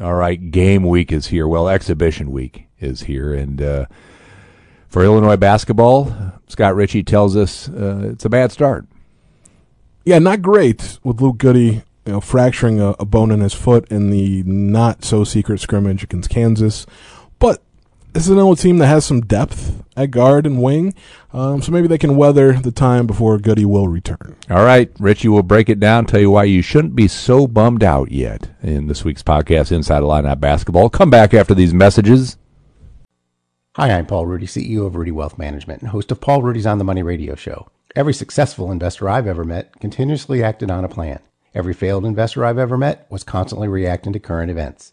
All right, game week is here. Well, exhibition week is here, and uh, for Illinois basketball, Scott Richey tells us uh, it's a bad start. Yeah, not great with Luke Goode, you know, fracturing a, a bone in his foot in the not so secret scrimmage against Kansas. But this is another team that has some depth at guard and wing, um, so maybe they can weather the time before Goode will return. All right, Richey will break it down, tell you why you shouldn't be so bummed out yet in this week's podcast, Inside Illini Basketball. Come back after these messages. Hi, I'm Paul Ruedi, CEO of Ruedi Wealth Management and host of Paul Ruedi's On the Money radio show. Every successful investor I've ever met continuously acted on a plan. Every failed investor I've ever met was constantly reacting to current events.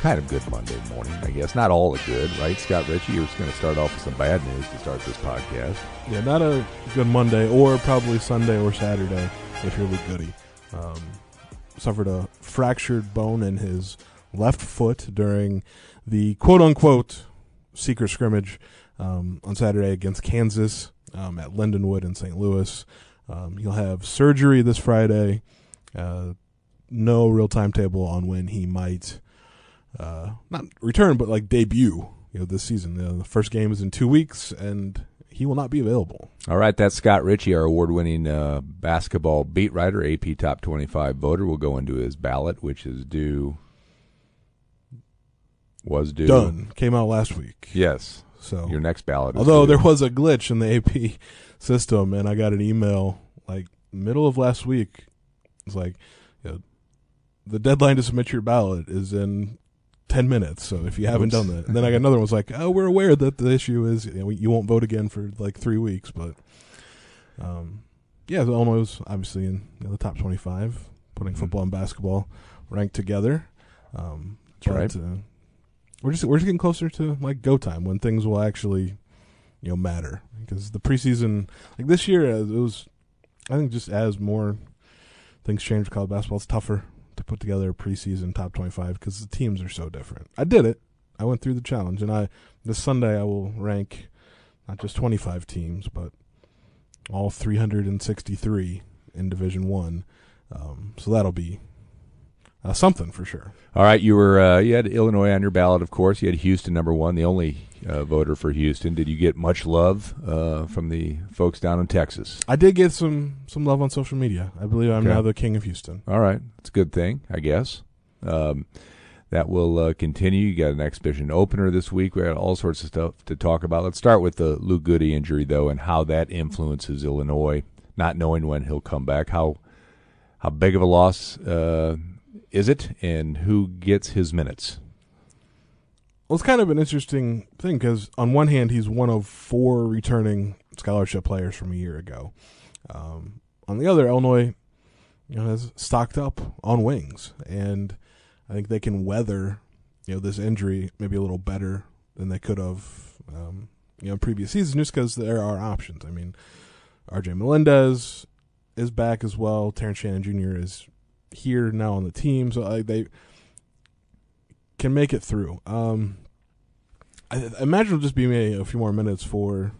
kind of good Monday morning, I guess. Not all the good, right? Scott Richey, you're just going to start off with some bad news to start this podcast. Yeah, not a good Monday or probably Sunday or Saturday if you're Luke Goode. Um, suffered a fractured bone in his left foot during the quote unquote secret scrimmage um, on Saturday against Kansas um, at Lindenwood in St. Louis. Um, he'll have surgery this Friday. Uh, no real timetable on when he might uh, not return, but like debut. You know, this season. the first game is in two weeks, and he will not be available. All right, that's Scott Richey, our award-winning uh, basketball beat writer, AP Top 25 voter. Will go into his ballot, which is due. Was due. Done. Came out last week. Yes. So your next ballot. Although due. there was a glitch in the AP system, and I got an email like middle of last week. It's like, you know, the deadline to submit your ballot is in 10 minutes. So if you haven't Oops. done that, and then I got another one was like, oh, we're aware that the issue is you, know, you won't vote again for like three weeks. But um, yeah, the Illinois was obviously in you know, the top 25, putting Mhm. football and basketball ranked together. Um, That's but, uh, we're just we're just getting closer to like go time when things will actually you know matter because the preseason like this year uh, it was I think just as more things change with college basketball it's tougher to put together a preseason top 25 because the teams are so different. I did it. I went through the challenge and I this Sunday I will rank not just 25 teams but all 363 in Division 1. Um, so that'll be uh, something for sure. All right, you were uh, you had Illinois on your ballot, of course. You had Houston number one, the only uh, voter for Houston. Did you get much love uh, from the folks down in Texas? I did get some some love on social media. I believe I'm Okay. now the king of Houston. All right, it's a good thing, I guess. Um, that will uh, continue. You got an exhibition opener this week. We got all sorts of stuff to talk about. Let's start with the Luke Goode injury, though, and how that influences Illinois, not knowing when he'll come back. How how big of a loss uh, is it, and who gets his minutes? Well, it's kind of an interesting thing because on one hand, he's one of four returning scholarship players from a year ago. Um, on the other, Illinois, you know, has stocked up on wings, and I think they can weather, you know, this injury maybe a little better than they could have, um, you know, previous seasons, just because there are options. I mean, R.J. Melendez is back as well. Terrence Shannon Jr. is here now on the team, so like they can make it through. Um, I, I imagine it'll just be maybe a few more minutes for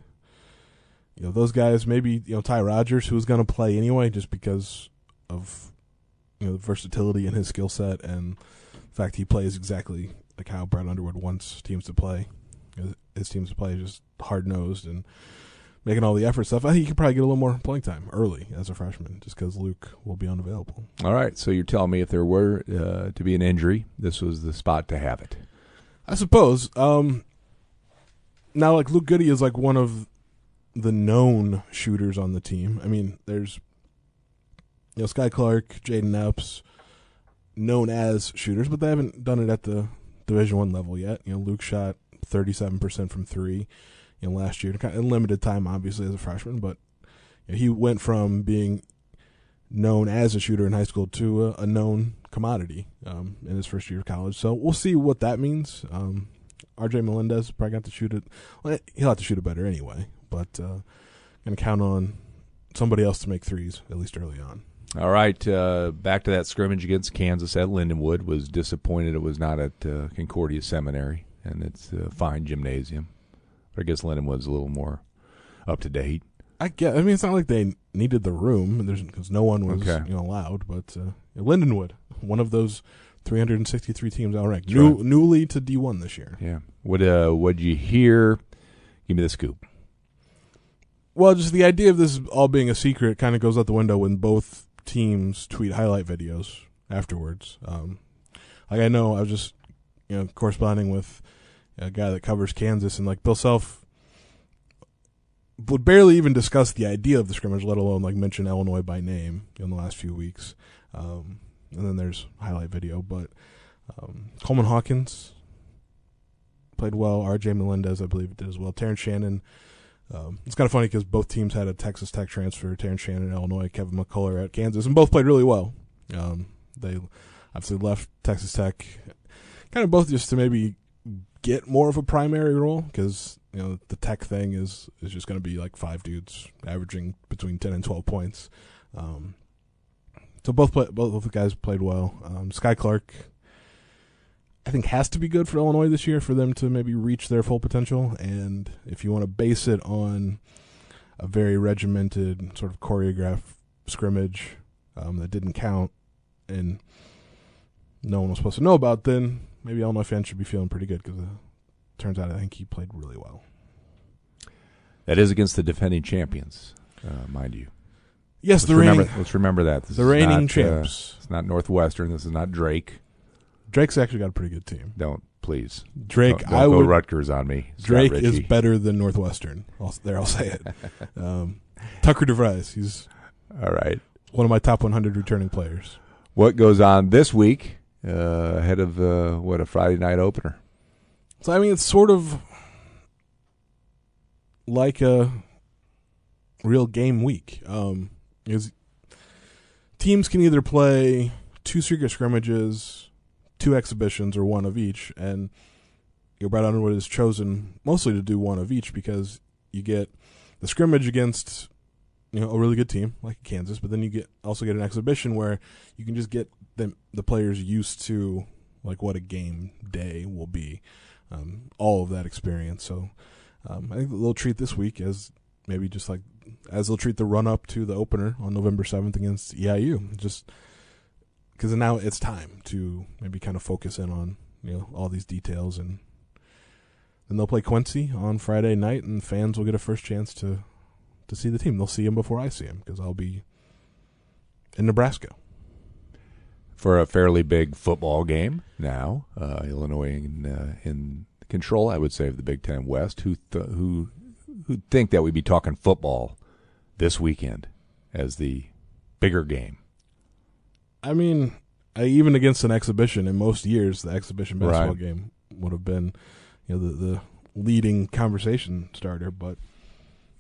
you know those guys. Maybe you know Ty Rodgers, who's going to play anyway, just because of you know the versatility in his skill set and the fact he plays exactly like how Brad Underwood wants teams to play. His- His teams to play just hard nosed and making all the effort stuff. I think he could probably get a little more playing time early as a freshman, just because Luke will be unavailable. All right, so you're telling me if there were uh, to be an injury, this was the spot to have it. I suppose. Um, now, like Luke Goode is like one of the known shooters on the team. I mean, there's you know Skyy Clark, Jayden Epps, known as shooters, but they haven't done it at the Division One level yet. You know, Luke shot 37 percent from three. You know, last year, in limited time, obviously as a freshman, but you know, he went from being known as a shooter in high school to a, a known commodity um, in his first year of college. So we'll see what that means. Um, RJ Melendez probably got to shoot it. Well, he'll have to shoot it better anyway, but uh, gonna count on somebody else to make threes at least early on. All right, uh, back to that scrimmage against Kansas at Lindenwood. Was disappointed it was not at uh, Concordia Seminary, and it's a fine gymnasium. I guess Lindenwood's a little more up to date. I get. I mean, it's not like they needed the room. Because no one was Okay. you know allowed. But uh, Lindenwood, one of those 363 teams outranked, That's New, right. newly to D1 this year. Yeah. What uh, what'd you hear? Give me the scoop. Well, just the idea of this all being a secret kind of goes out the window when both teams tweet highlight videos afterwards. Um, like I know I was just you know corresponding with a guy that covers Kansas, and like Bill Self would barely even discuss the idea of the scrimmage, let alone like mention Illinois by name in the last few weeks. Um, and then there's highlight video, but um, Coleman Hawkins played well. R.J. Melendez, I believe, did as well. Terrence Shannon. Um, it's kind of funny because both teams had a Texas Tech transfer, Terrence Shannon, Illinois, Kevin McCullar at Kansas, and both played really well. Um, they obviously left Texas Tech, kind of both just to maybe get more of a primary role because you know the Tech thing is is just going to be like five dudes averaging between ten and twelve points. Um, so both play, both of the guys played well. Um, Skyy Clark, I think, has to be good for Illinois this year for them to maybe reach their full potential. And if you want to base it on a very regimented, sort of choreographed scrimmage um, that didn't count and no one was supposed to know about, then maybe Illinois fans should be feeling pretty good because it turns out I think he played really well. That is against the defending champions, uh, mind you. Yes, Let's the remember, reigning, let's remember that. This the reigning not, uh, champs. it's not Northwestern. This is not Drake. Drake's actually got a pretty good team. Don't please. Drake, don't, don't I go would. Rutgers on me. Scott Drake is better than Northwestern. I'll, there, I'll say it. um, Tucker DeVries, he's All right. one of my top 100 returning players. What goes on this week uh, ahead of uh, what a Friday night opener? So I mean, it's sort of like a real game week. Um, is teams can either play two secret scrimmages, two exhibitions, or one of each, and you know, Brad Underwood has chosen mostly to do one of each because you get the scrimmage against you know a really good team like Kansas, but then you get also get an exhibition where you can just get them the players used to like what a game day will be um, all of that experience. So um, I think they'll treat this week as maybe just like as they'll treat the run up to the opener on November seventh against EIU. Just because now it's time to maybe kind of focus in on you know all these details and then they'll play Quincy on Friday night and fans will get a first chance to to see the team. They'll see him before I see him because I'll be in Nebraska. for a fairly big football game now. Uh, Illinois in, uh, in control, I would say, of the Big Ten West. Who th- who who think that we'd be talking football this weekend as the bigger game? I mean, I, even against an exhibition in most years, the exhibition basketball Right. game would have been, you know, the the leading conversation starter. But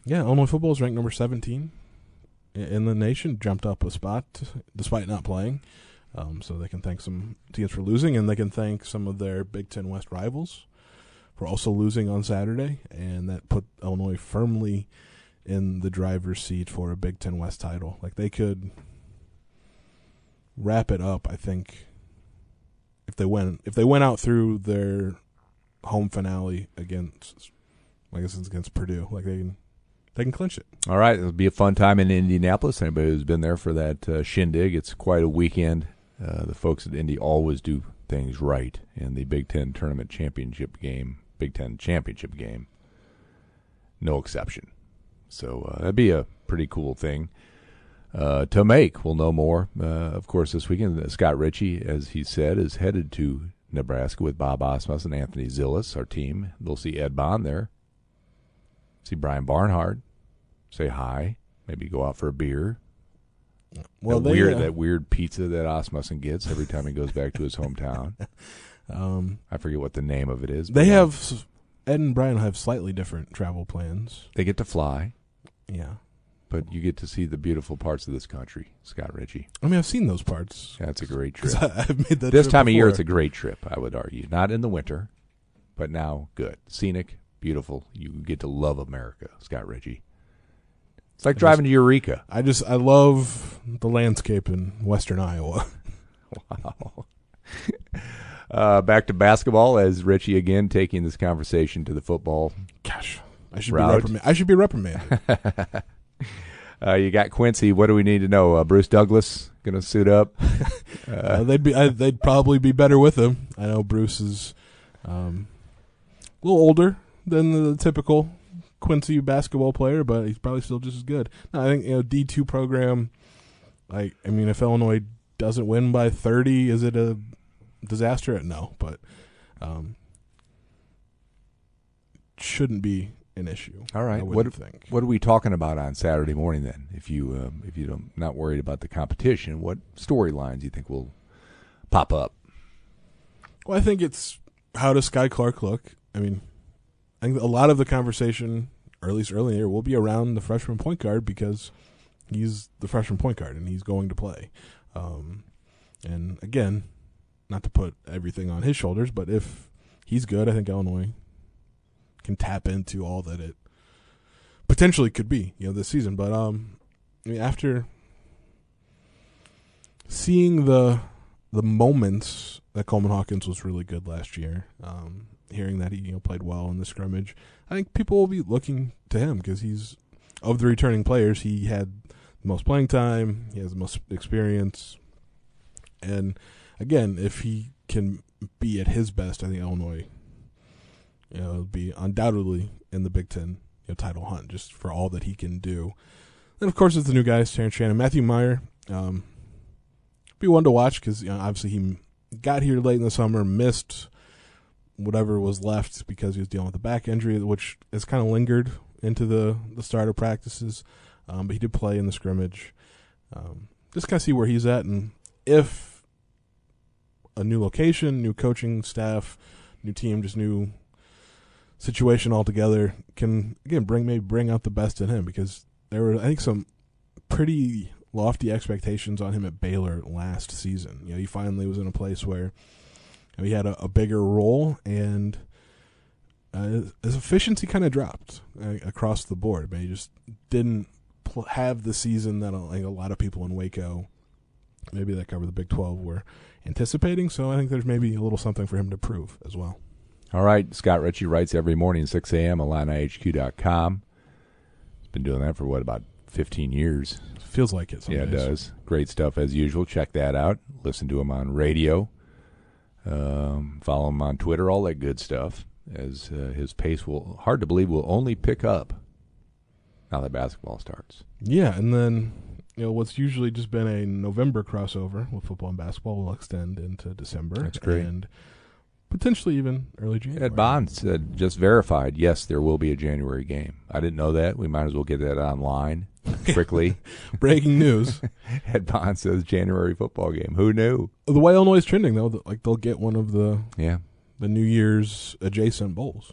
yeah, Illinois football is ranked number seventeen i- in the nation. Jumped up a spot despite not playing, um, so they can thank some teams for losing, and they can thank some of their Big Ten West rivals for also losing on Saturday, and that put Illinois firmly in the driver's seat for a Big Ten West title. Like they could wrap it up. I think if they went if they went out through their home finale against, I guess it's against Purdue, like they they can clinch it. All right, it'll be a fun time in Indianapolis. Anybody who's been there for that uh, shindig, it's quite a weekend. Uh, the folks at Indy always do things right in the Big Ten tournament championship game, Big Ten championship game. No exception. So uh, that'd be a pretty cool thing uh, to make. We'll know more, uh, of course, this weekend. Scott Richey, as he said, is headed to Nebraska with Bob Asmussen and Anthony Zilis, our team. They'll see Ed Bond there. See Brian Barnhart. Say hi. Maybe go out for a beer. Well, that they weird uh, that weird pizza that Asmussen gets every time he goes back to his hometown. um, I forget what the name of it is. they have Ed and Brian have slightly different travel plans. They get to fly. Yeah, but you get to see the beautiful parts of this country, Scott Richey. I mean, I've seen those parts. That's a great trip. I- I've made that this time of year, it's a great trip. I would argue, not in the winter, but now good, scenic, beautiful. You get to love America, Scott Richey. It's like driving to Eureka. I just I love the landscape in western Iowa. Wow. Uh, back to basketball as Richey again taking this conversation to the football. Gosh, I should Route. be reprimanded. I should be reprimanded. Uh, you got Quincy. What do we need to know? Uh, Bruce Douglas going to suit up. Uh, they'd be I, they'd probably be better with him. I know Bruce is um, a little older than the typical Quincy basketball player, but he's probably still just as good. No, I think you know D two program. Like I mean, if Illinois doesn't win by thirty, is it a disaster? No, but um, shouldn't be an issue. All right. What think. what are we talking about on Saturday morning then? If you um, if you don't not worried about the competition, what storylines do you think will pop up? Well, I think it's how does Skyy Clark look? I mean, I think a lot of the conversation, or at least year, will be around the freshman point guard because he's the freshman point guard and he's going to play. Um, and again, not to put everything on his shoulders, but if he's good, I think Illinois can tap into all that it potentially could be, you know, this season. But um, I mean, after seeing the the moments that Coleman Hawkins was really good last year, um, hearing that he you know played well in the scrimmage, I think people will be looking to him because he's of the returning players, he had the most playing time, he has the most experience, and again, if he can be at his best, I think Illinois, you know, will be undoubtedly in the Big Ten you know, title hunt just for all that he can do. And of course, it's the new guys, Terrence Shannon, Matthew Mayer. Um, be one to watch because you know, obviously he got here late in the summer, missed whatever was left because he was dealing with a back injury, which has kind of lingered into the the start of practices. Um, but he did play in the scrimmage. Um, just kind of see where he's at, and if a new location, new coaching staff, new team, just new situation altogether can again bring maybe bring out the best in him because there were I think some pretty lofty expectations on him at Baylor last season. You know, he finally was in a place where he had a, a bigger role and uh, his efficiency kind of dropped uh, across the board. But he just didn't pl- have the season that uh, like, a lot of people in Waco, maybe that cover the Big Twelve, were anticipating. So I think there's maybe a little something for him to prove as well. All right. Scott Richey writes every morning, 6 a.m., IlliniHQ.com. He's been doing that for, what, about 15 years? Feels like it. Yeah, it does. Great stuff as usual. Check that out. Listen to him on radio. Um, follow him on Twitter. All that good stuff. As uh, his pace will hard to believe will only pick up now that basketball starts. Yeah, and then you know what's usually just been a November crossover with football and basketball will extend into December. That's great. and potentially even early January. Ed Bond said just verified. Yes, there will be a January game. I didn't know that. We might as well get that online quickly. Breaking news: Ed Bond says January football game. Who knew? the way Illinois is trending, though, like they'll get one of the Yeah. the New Year's adjacent bowls.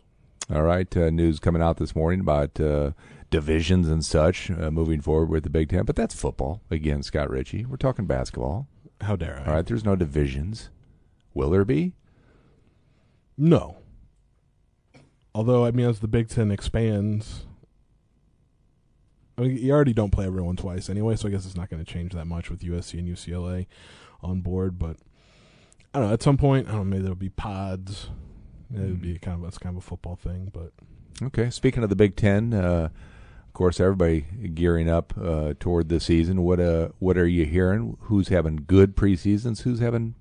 All right, uh, news coming out this morning about uh, divisions and such uh, moving forward with the Big Ten, but that's football again. Scott Richey, we're talking basketball. How dare I? All right, there's no divisions. Will there be? No. Although I mean, as the Big Ten expands, I mean, you already don't play everyone twice anyway, so I guess it's not going to change that much with USC and UCLA on board. But I don't know. At some point, I don't know. Maybe there'll be pods. It would be kind of that's kind of a football thing, but Okay. Speaking of the Big Ten, uh, of course, everybody gearing up uh, toward the season. What uh, what are you hearing? Who's having good preseasons? Who's having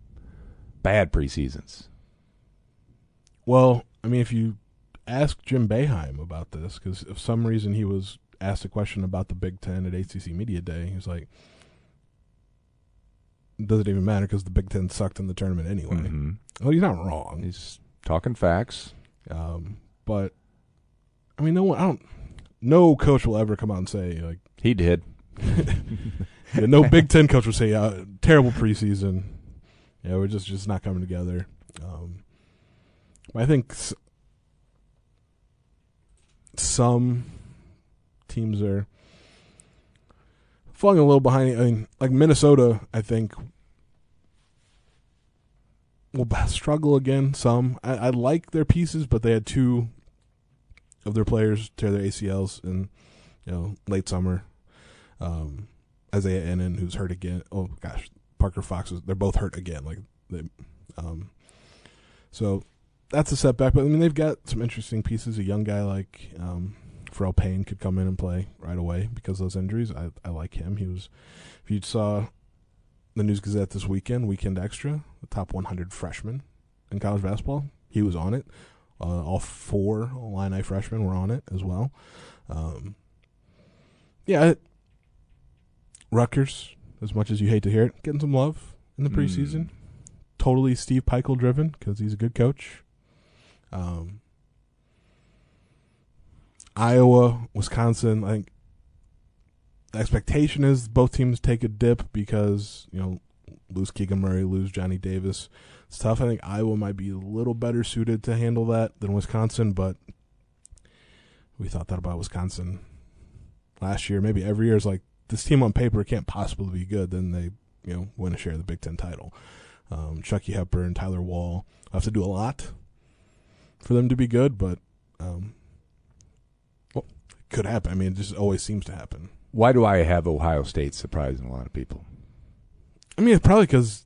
bad preseasons? Well, I mean, if you ask Jim Boeheim about this, because if some reason he was asked a question about the Big Ten at ACC Media Day, he was like, "Doesn't even matter because the Big Ten sucked in the tournament anyway." hmm Well, he's not wrong. He's talking facts. Um, but I mean, no one, I don't, no coach will ever come out and say like, He did. yeah, no Big Ten coach will say, uh, terrible preseason. Yeah, we're just just not coming together. Um, I think s- some teams are falling a little behind. I mean, like Minnesota, I think will struggle again. Some I, I like their pieces, but they had two of their players tear their ACLs in you know late summer. Um, Isaiah Ihnen, who's hurt again. Oh gosh, Parker Fox. They're both hurt again. Like they, um, so that's a setback. But I mean, they've got some interesting pieces. A young guy like um, Pharrel Payne could come in and play right away because of those injuries. I, I like him. He was, if you saw the News Gazette this weekend, Weekend Extra, the top 100 freshmen in college basketball, he was on it. Uh, all four Illini freshmen were on it as well. Um, yeah, it, Rutgers, as much as you hate to hear it, getting some love in the preseason. Mm. Totally Steve Pikiell driven because he's a good coach. Um, Iowa, Wisconsin, I think the expectation is both teams take a dip because, you know, lose Keegan Murray, lose Johnny Davis. It's tough. I think Iowa might be a little better suited to handle that than Wisconsin, but we thought that about Wisconsin last year. Maybe every year is like this team on paper can't possibly be good. Then they, you know, win a share of the Big Ten title. Um, Chucky and Tyler Wahl have to do a lot for them to be good, but um, well, it could happen. I mean, it just always seems to happen. Why do I have Ohio State surprising a lot of people? I mean, it's probably because,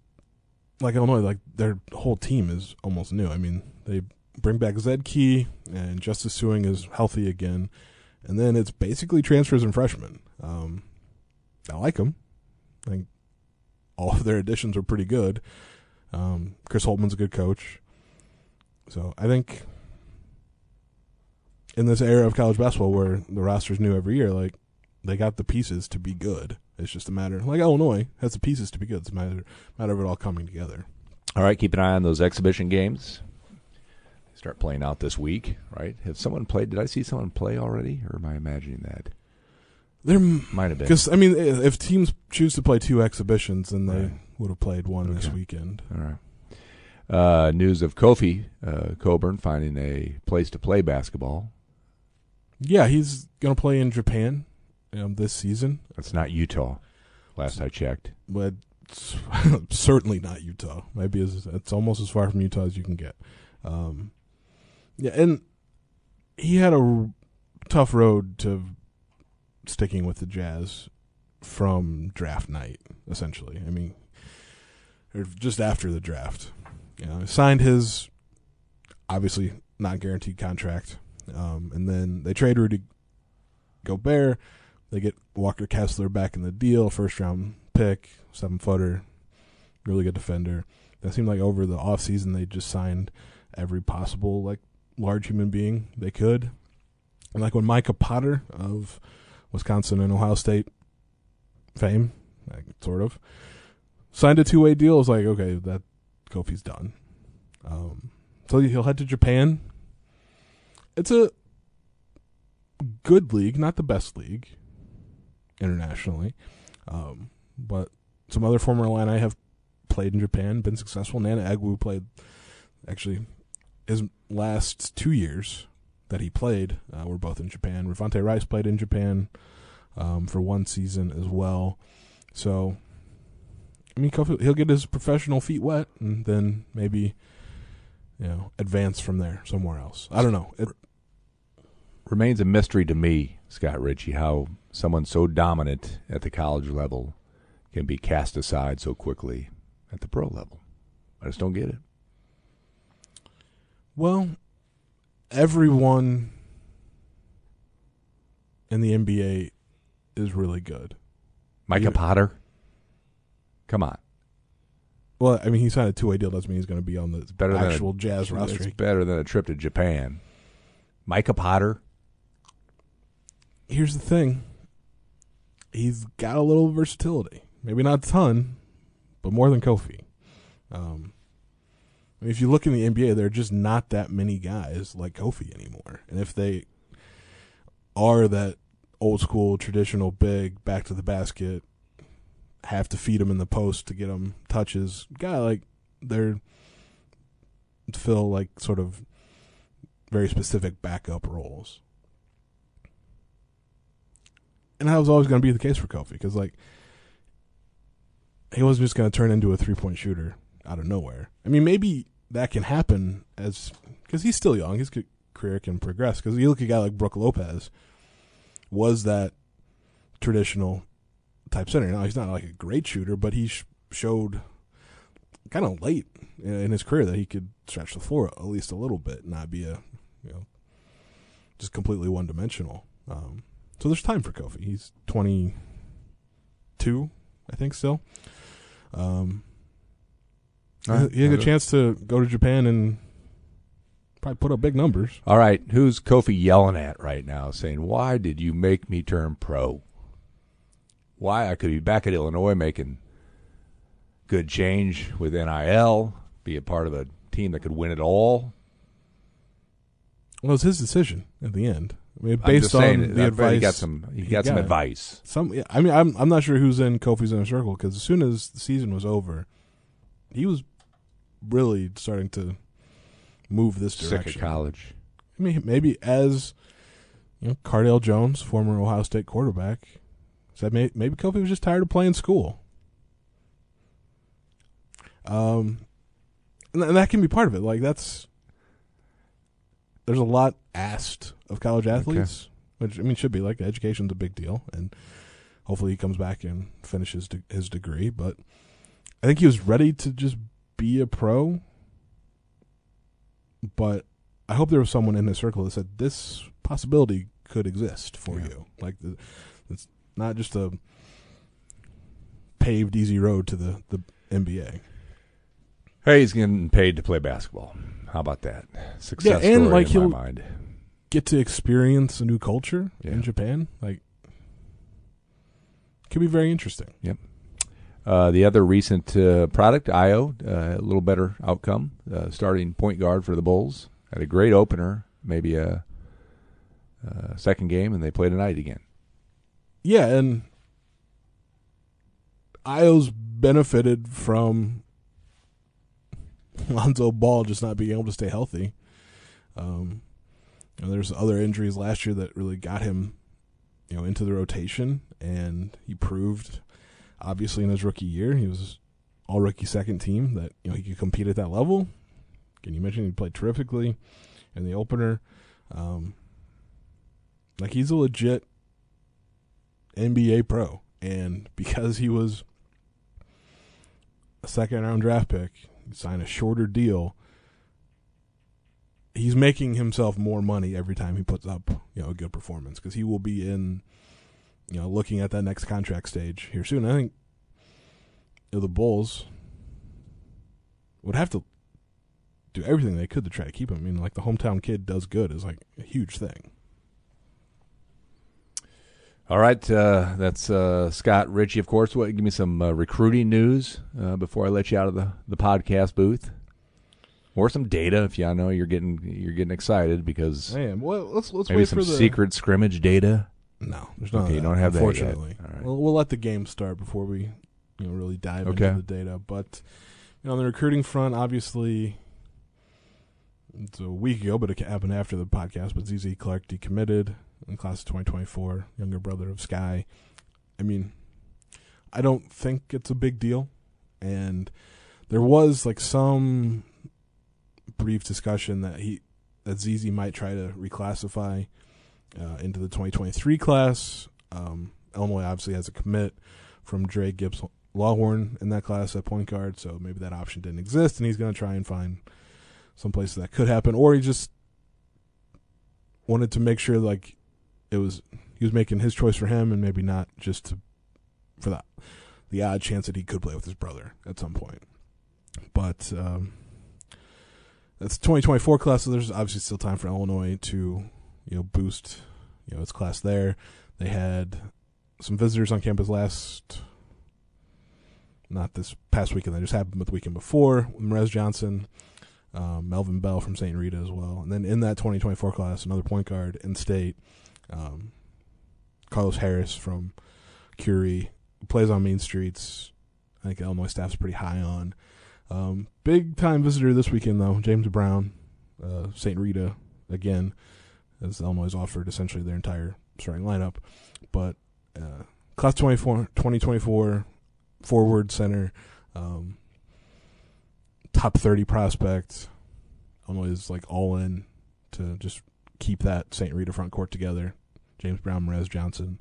like Illinois, like their whole team is almost new. I mean, they bring back Zed Key and Justice Sueing is healthy again, and then it's basically transfers and freshmen. Um, I like them. I think all of their additions are pretty good. Um, Chris Holtmann's a good coach. So I think in this era of college basketball where the roster's new every year, like they got the pieces to be good. It's just a matter like Illinois has the pieces to be good. It's a matter matter of it all coming together. All right, keep an eye on those exhibition games. Start playing out this week, right? Have someone played? Did I see someone play already, or am I imagining that? There might have been because I mean, if teams choose to play two exhibitions, then they right. would have played one okay. this weekend. All right. Uh, news of Kofi uh, Cockburn finding a place to play basketball. Yeah, he's going to play in Japan um, this season. That's not Utah, last I checked. But certainly not Utah. Maybe it's, it's almost as far from Utah as you can get. Um, yeah, and he had a tough road to sticking with the Jazz from draft night, essentially. I mean, or just after the draft. You know, signed his obviously not guaranteed contract, um, and then they trade Rudy Gobert. They get Walker Kessler back in the deal, first round pick, seven footer, really good defender. That seemed like over the off season they just signed every possible like large human being they could. And like when Micah Potter of Wisconsin and Ohio State fame, like, sort of, signed a two way deal, it was like, okay, that Kofi's done. Um, so he'll head to Japan. It's a good league, not the best league internationally, um, but some other former Illini have played in Japan, been successful. Nnanna Egwu played actually his last two years that he played uh, were both in Japan. Rayvonte Rice played in Japan um, for one season as well. So I mean, he'll get his professional feet wet, and then maybe you know advance from there somewhere else. I don't know. It remains a mystery to me, Scott Richey, how someone so dominant at the college level can be cast aside so quickly at the pro level. I just don't get it. Well, everyone in the NBA is really good. Micah Potter. Come on. Well, I mean, he signed a two way deal. Doesn't mean he's going to be on the better actual than a, Jazz roster. It's better than a trip to Japan. Micah Potter. Here's the thing. He's got a little versatility. Maybe not a ton, but more than Kofi. Um, I mean, if you look in the NBA, there are just not that many guys like Kofi anymore. And if they are that old school, traditional, big, back to the basket, have to feed him in the post to get him touches. Guy like they're fill like sort of very specific backup roles. and that was always going to be the case for Kofi because like he wasn't just going to turn into a three point shooter out of nowhere. I mean, maybe that can happen as because he's still young. His career can progress because you look at a guy like Brook Lopez was that traditional type center. Now he's not like a great shooter, but he sh- showed kind of late in his career that he could stretch the floor at least a little bit, not be a you know just completely one dimensional. Um, so there's time for Kofi. He's 22, I think, still. Um, right, he had a chance to go to Japan and probably put up big numbers. All right, who's Kofi yelling at right now, saying, "Why did you make me turn pro? Why I could be back at Illinois making good change with NIL, be a part of a team that could win it all." Well, it's his decision at the end. I mean, based on saying, the advice, he got some. He, he got, got, some advice. Some. Yeah, I mean, I'm I'm not sure who's in Kofi's inner circle because as soon as the season was over, he was really starting to move this direction. Sick of college. I mean, maybe as you know, Cardale Jones, former Ohio State quarterback, said maybe, maybe Kofi was just tired of playing school. Um, and, and that can be part of it. Like that's there's a lot asked of college athletes, okay. which I mean should be like education's a big deal, and hopefully he comes back and finishes de- his degree. But I think he was ready to just be a pro. But I hope there was someone in his circle that said this possibility could exist for yeah. you. Like it's not just a paved easy road to the the NBA. Hey, he's getting paid to play basketball. How about that? Success yeah, and story like in he'll my mind. get to experience a new culture yeah. in Japan. Like, could be very interesting. Yep. Uh, the other recent uh, product, Ayo, uh, a little better outcome. Uh, starting point guard for the Bulls had a great opener, maybe a, a second game, and they play tonight again. Yeah, and Ayo's benefited from Lonzo Ball just not being able to stay healthy. Um, you know, there's other injuries last year that really got him, you know, into the rotation, and he proved, obviously, in his rookie year, he was all rookie second team that you know he could compete at that level. Can you mention he played terrifically in the opener? Um, like he's a legit NBA pro, and because he was a second round draft pick, sign a shorter deal, he's making himself more money every time he puts up you know a good performance because he will be in you know looking at that next contract stage here soon. I think you know, the Bulls would have to do everything they could to try to keep him. I mean, like the hometown kid does good is like a huge thing. All right, uh, that's uh, Scott Richey, of course. What, give me some uh, recruiting news uh, before I let you out of the, the podcast booth, or some data if you know you're getting you're getting excited because I am. Well, let's let's maybe wait some for the secret scrimmage data. No, there's not. Okay, you don't have unfortunately. that yet. All right. We'll, we'll let the game start before we you know really dive okay. into the data. But you know, on the recruiting front, obviously. It's a week ago, but it happened after the podcast. But ZZ Clark decommitted in class of 2024, younger brother of Skyy. I mean, I don't think it's a big deal. And there was like some brief discussion that he that ZZ might try to reclassify uh, into the 2023 class. Um, Illinois obviously has a commit from Dra Gibbs Lawhorn in that class at point guard, so maybe that option didn't exist, and he's going to try and find some places that could happen, or he just wanted to make sure like it was he was making his choice for him, and maybe not just to, for that the odd chance that he could play with his brother at some point. But um, that's 2024 class, so there's obviously still time for Illinois to you know boost you know its class there. They had some visitors on campus last, not this past weekend. That just happened, but the weekend before. Morez Johnson, um, Melvin Bell from St. Rita as well, and then in that 2024 class, another point guard in state um, Carlos Harris from Curie plays on Meanstreets. I think Illinois staff's pretty high on. Um, big time visitor this weekend though, James Brown, uh, St. Rita again, as Illinois offered essentially their entire starting lineup. But uh, class 24, 2024 forward center, um, top 30 prospect. Illinois is like all in to just keep that St. Rita front court together. James Brown, Morez Johnson,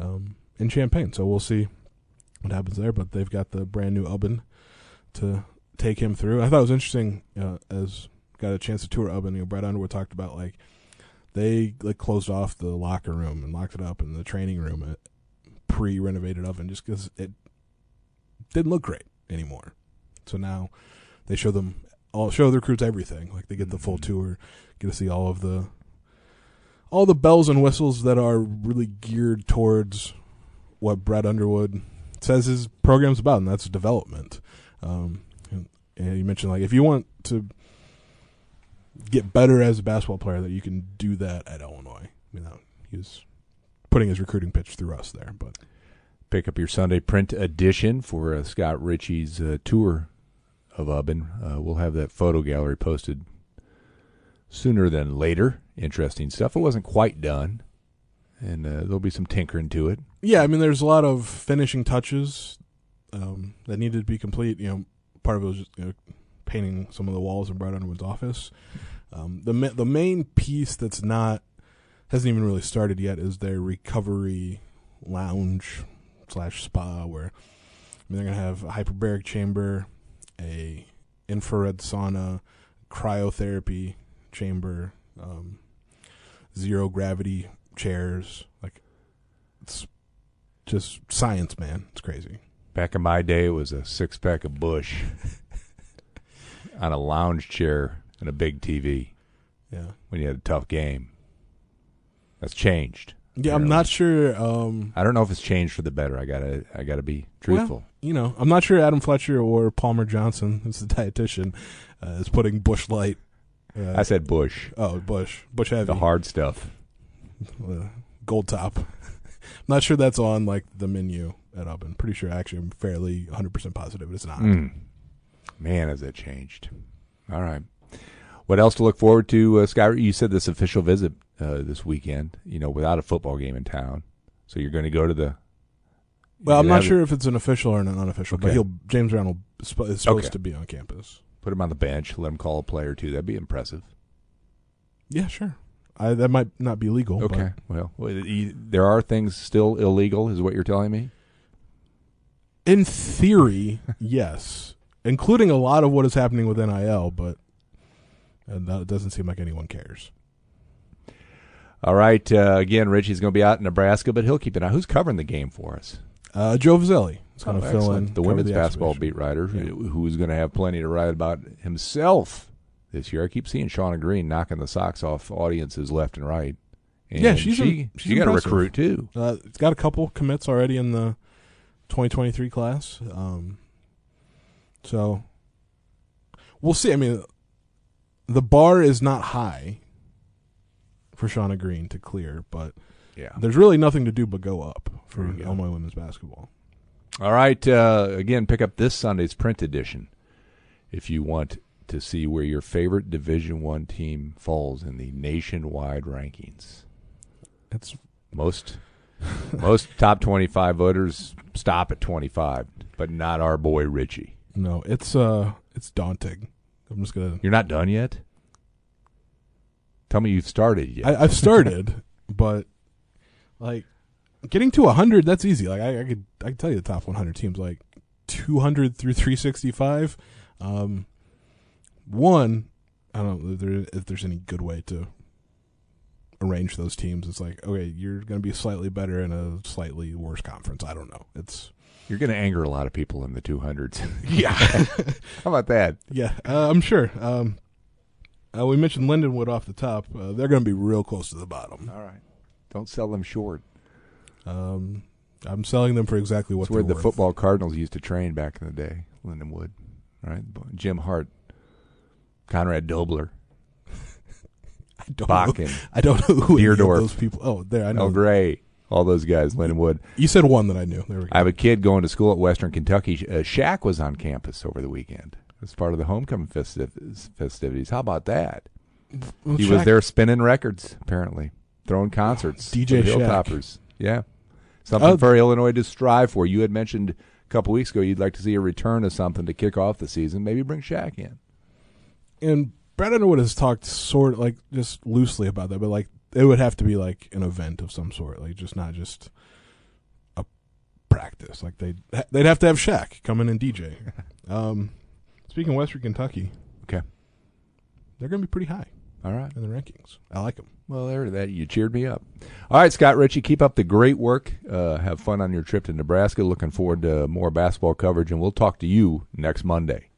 um, in Champaign. So we'll see what happens there. But they've got the brand new Ubben to take him through. I thought it was interesting uh, as got a chance to tour Ubben. You know, Brad Underwood talked about like they like closed off the locker room and locked it up in the training room at pre-renovated Ubben just because it didn't look great anymore. So now they show them all show the recruits everything. Like they get the full tour, get to see all of the all the bells and whistles that are really geared towards what Brad Underwood says his program's about, and that's development. Um, and, and you mentioned like if you want to get better as a basketball player, that you can do that at Illinois. You know, he's putting his recruiting pitch through us there, but Pick up your Sunday print edition for uh, Scott Richey's uh, tour of Ubben. Uh, we'll have that photo gallery posted sooner than later. Interesting stuff. It wasn't quite done, and uh, there'll be some tinkering to it. yeah, I mean, there's a lot of finishing touches um, that needed to be complete. You know, part of it was just, you know, painting some of the walls in Brad Underwood's office. Um, the ma- the main piece that's not hasn't even really started yet is their recovery lounge slash spa, where I mean, they're gonna have a hyperbaric chamber, a infrared sauna, cryotherapy chamber, um, zero gravity chairs. Like it's just science, man. It's crazy. Back in my day, it was a six pack of Busch on a lounge chair and a big TV Yeah. when you had a tough game. That's changed. Yeah, I'm not sure. Um, I don't know if it's changed for the better. I gotta, I gotta be truthful. Well, you know, I'm not sure Adam Fletcher or Palmer Johnson, who's the dietitian, uh, is putting Busch Light. Uh, I said Busch, oh, Busch, Busch Heavy, the hard stuff. uh, gold top. I'm not sure that's on like the menu at Ubben. Pretty sure, actually, I'm fairly 100 percent positive it's not. Mm. Man, has it changed? All right. What else to look forward to, uh, Sky? You said this official visit uh, this weekend. You know, without a football game in town, so you're going to go to the. Well, I'm not sure if it's an official or an unofficial, but he'll James Brown will, is supposed Okay. to be on campus. Put him on the bench. Let him call a play or two. That'd be impressive. Yeah, sure. I, that might not be legal. Okay. Well, there are things still illegal, is what you're telling me. In theory, yes, including a lot of what is happening with NIL, but uh, that doesn't seem like anyone cares. All right. Uh, again, Richey's going to be out in Nebraska, but he'll keep an eye. Who's covering the game for us? Uh, Joe Vazzelli is going Oh, to fill excellent. in the cover women's basketball beat writer, Yeah. who's going to have plenty to write about himself this year. I keep seeing Shauna Green knocking the socks off audiences left and right. And Yeah, she's she, im- she's she got a recruit too. Uh, it's got a couple commits already in the 2023 class. Um, so we'll see. I mean, the bar is not high for Shauna Green to clear, but Yeah. there's really nothing to do but go up for There. Illinois women's basketball. All right. Uh, again, pick up this Sunday's print edition if you want to see where your favorite Division One team falls in the nationwide rankings. That's Most most top twenty five voters stop at twenty five, but not our boy Richey. no, it's uh, it's daunting. I'm just gonna. You're not done yet. Tell me you've started yet. I, I've started, but like getting to 100, that's easy. Like I, I could, I could tell you the top 100 teams. Like 200 through 365. Um, one, I don't know if, there, if there's any good way to arrange those teams. It's like okay, you're going to be slightly better in a slightly worse conference. I don't know. It's You're going to anger a lot of people in the two hundreds. yeah, How about that? yeah. Uh, I'm sure. Um, uh, we mentioned Lindenwood off the top. Uh, they're going to be real close to the bottom. All right. Don't sell them short. Um, I'm selling them for exactly what That's where the worth. football Cardinals used to train back in the day. Lindenwood, right? Jim Hart, Conrad Dobler, I don't know. I don't know who Dierdorf. those people. Oh, there I know. Oh, Gray, all those guys. Lindenwood. You said one that I knew. There we go. I have a kid going to school at Western Kentucky. Uh, Shaq was on campus over the weekend as part of the homecoming festiv- festivities. How about that? Well, he was there spinning records, apparently, throwing concerts. DJ Shaq. Hilltoppers. Yeah. Something Uh, for Illinois to strive for. You had mentioned a couple weeks ago you'd like to see a return of something to kick off the season. Maybe bring Shaq in. And Brad Underwood has talked sort of like just loosely about that, but like it would have to be like an event of some sort, like just not just a practice. Like they they'd have to have Shaq come in and DJ. Um, speaking of Western Kentucky, Okay. they're going to be pretty high All right. in the rankings. I like them. Well, there, that you cheered me up. All right, Scott Richey, keep up the great work. Uh, have fun on your trip to Nebraska. Looking forward to more basketball coverage, and we'll talk to you next Monday.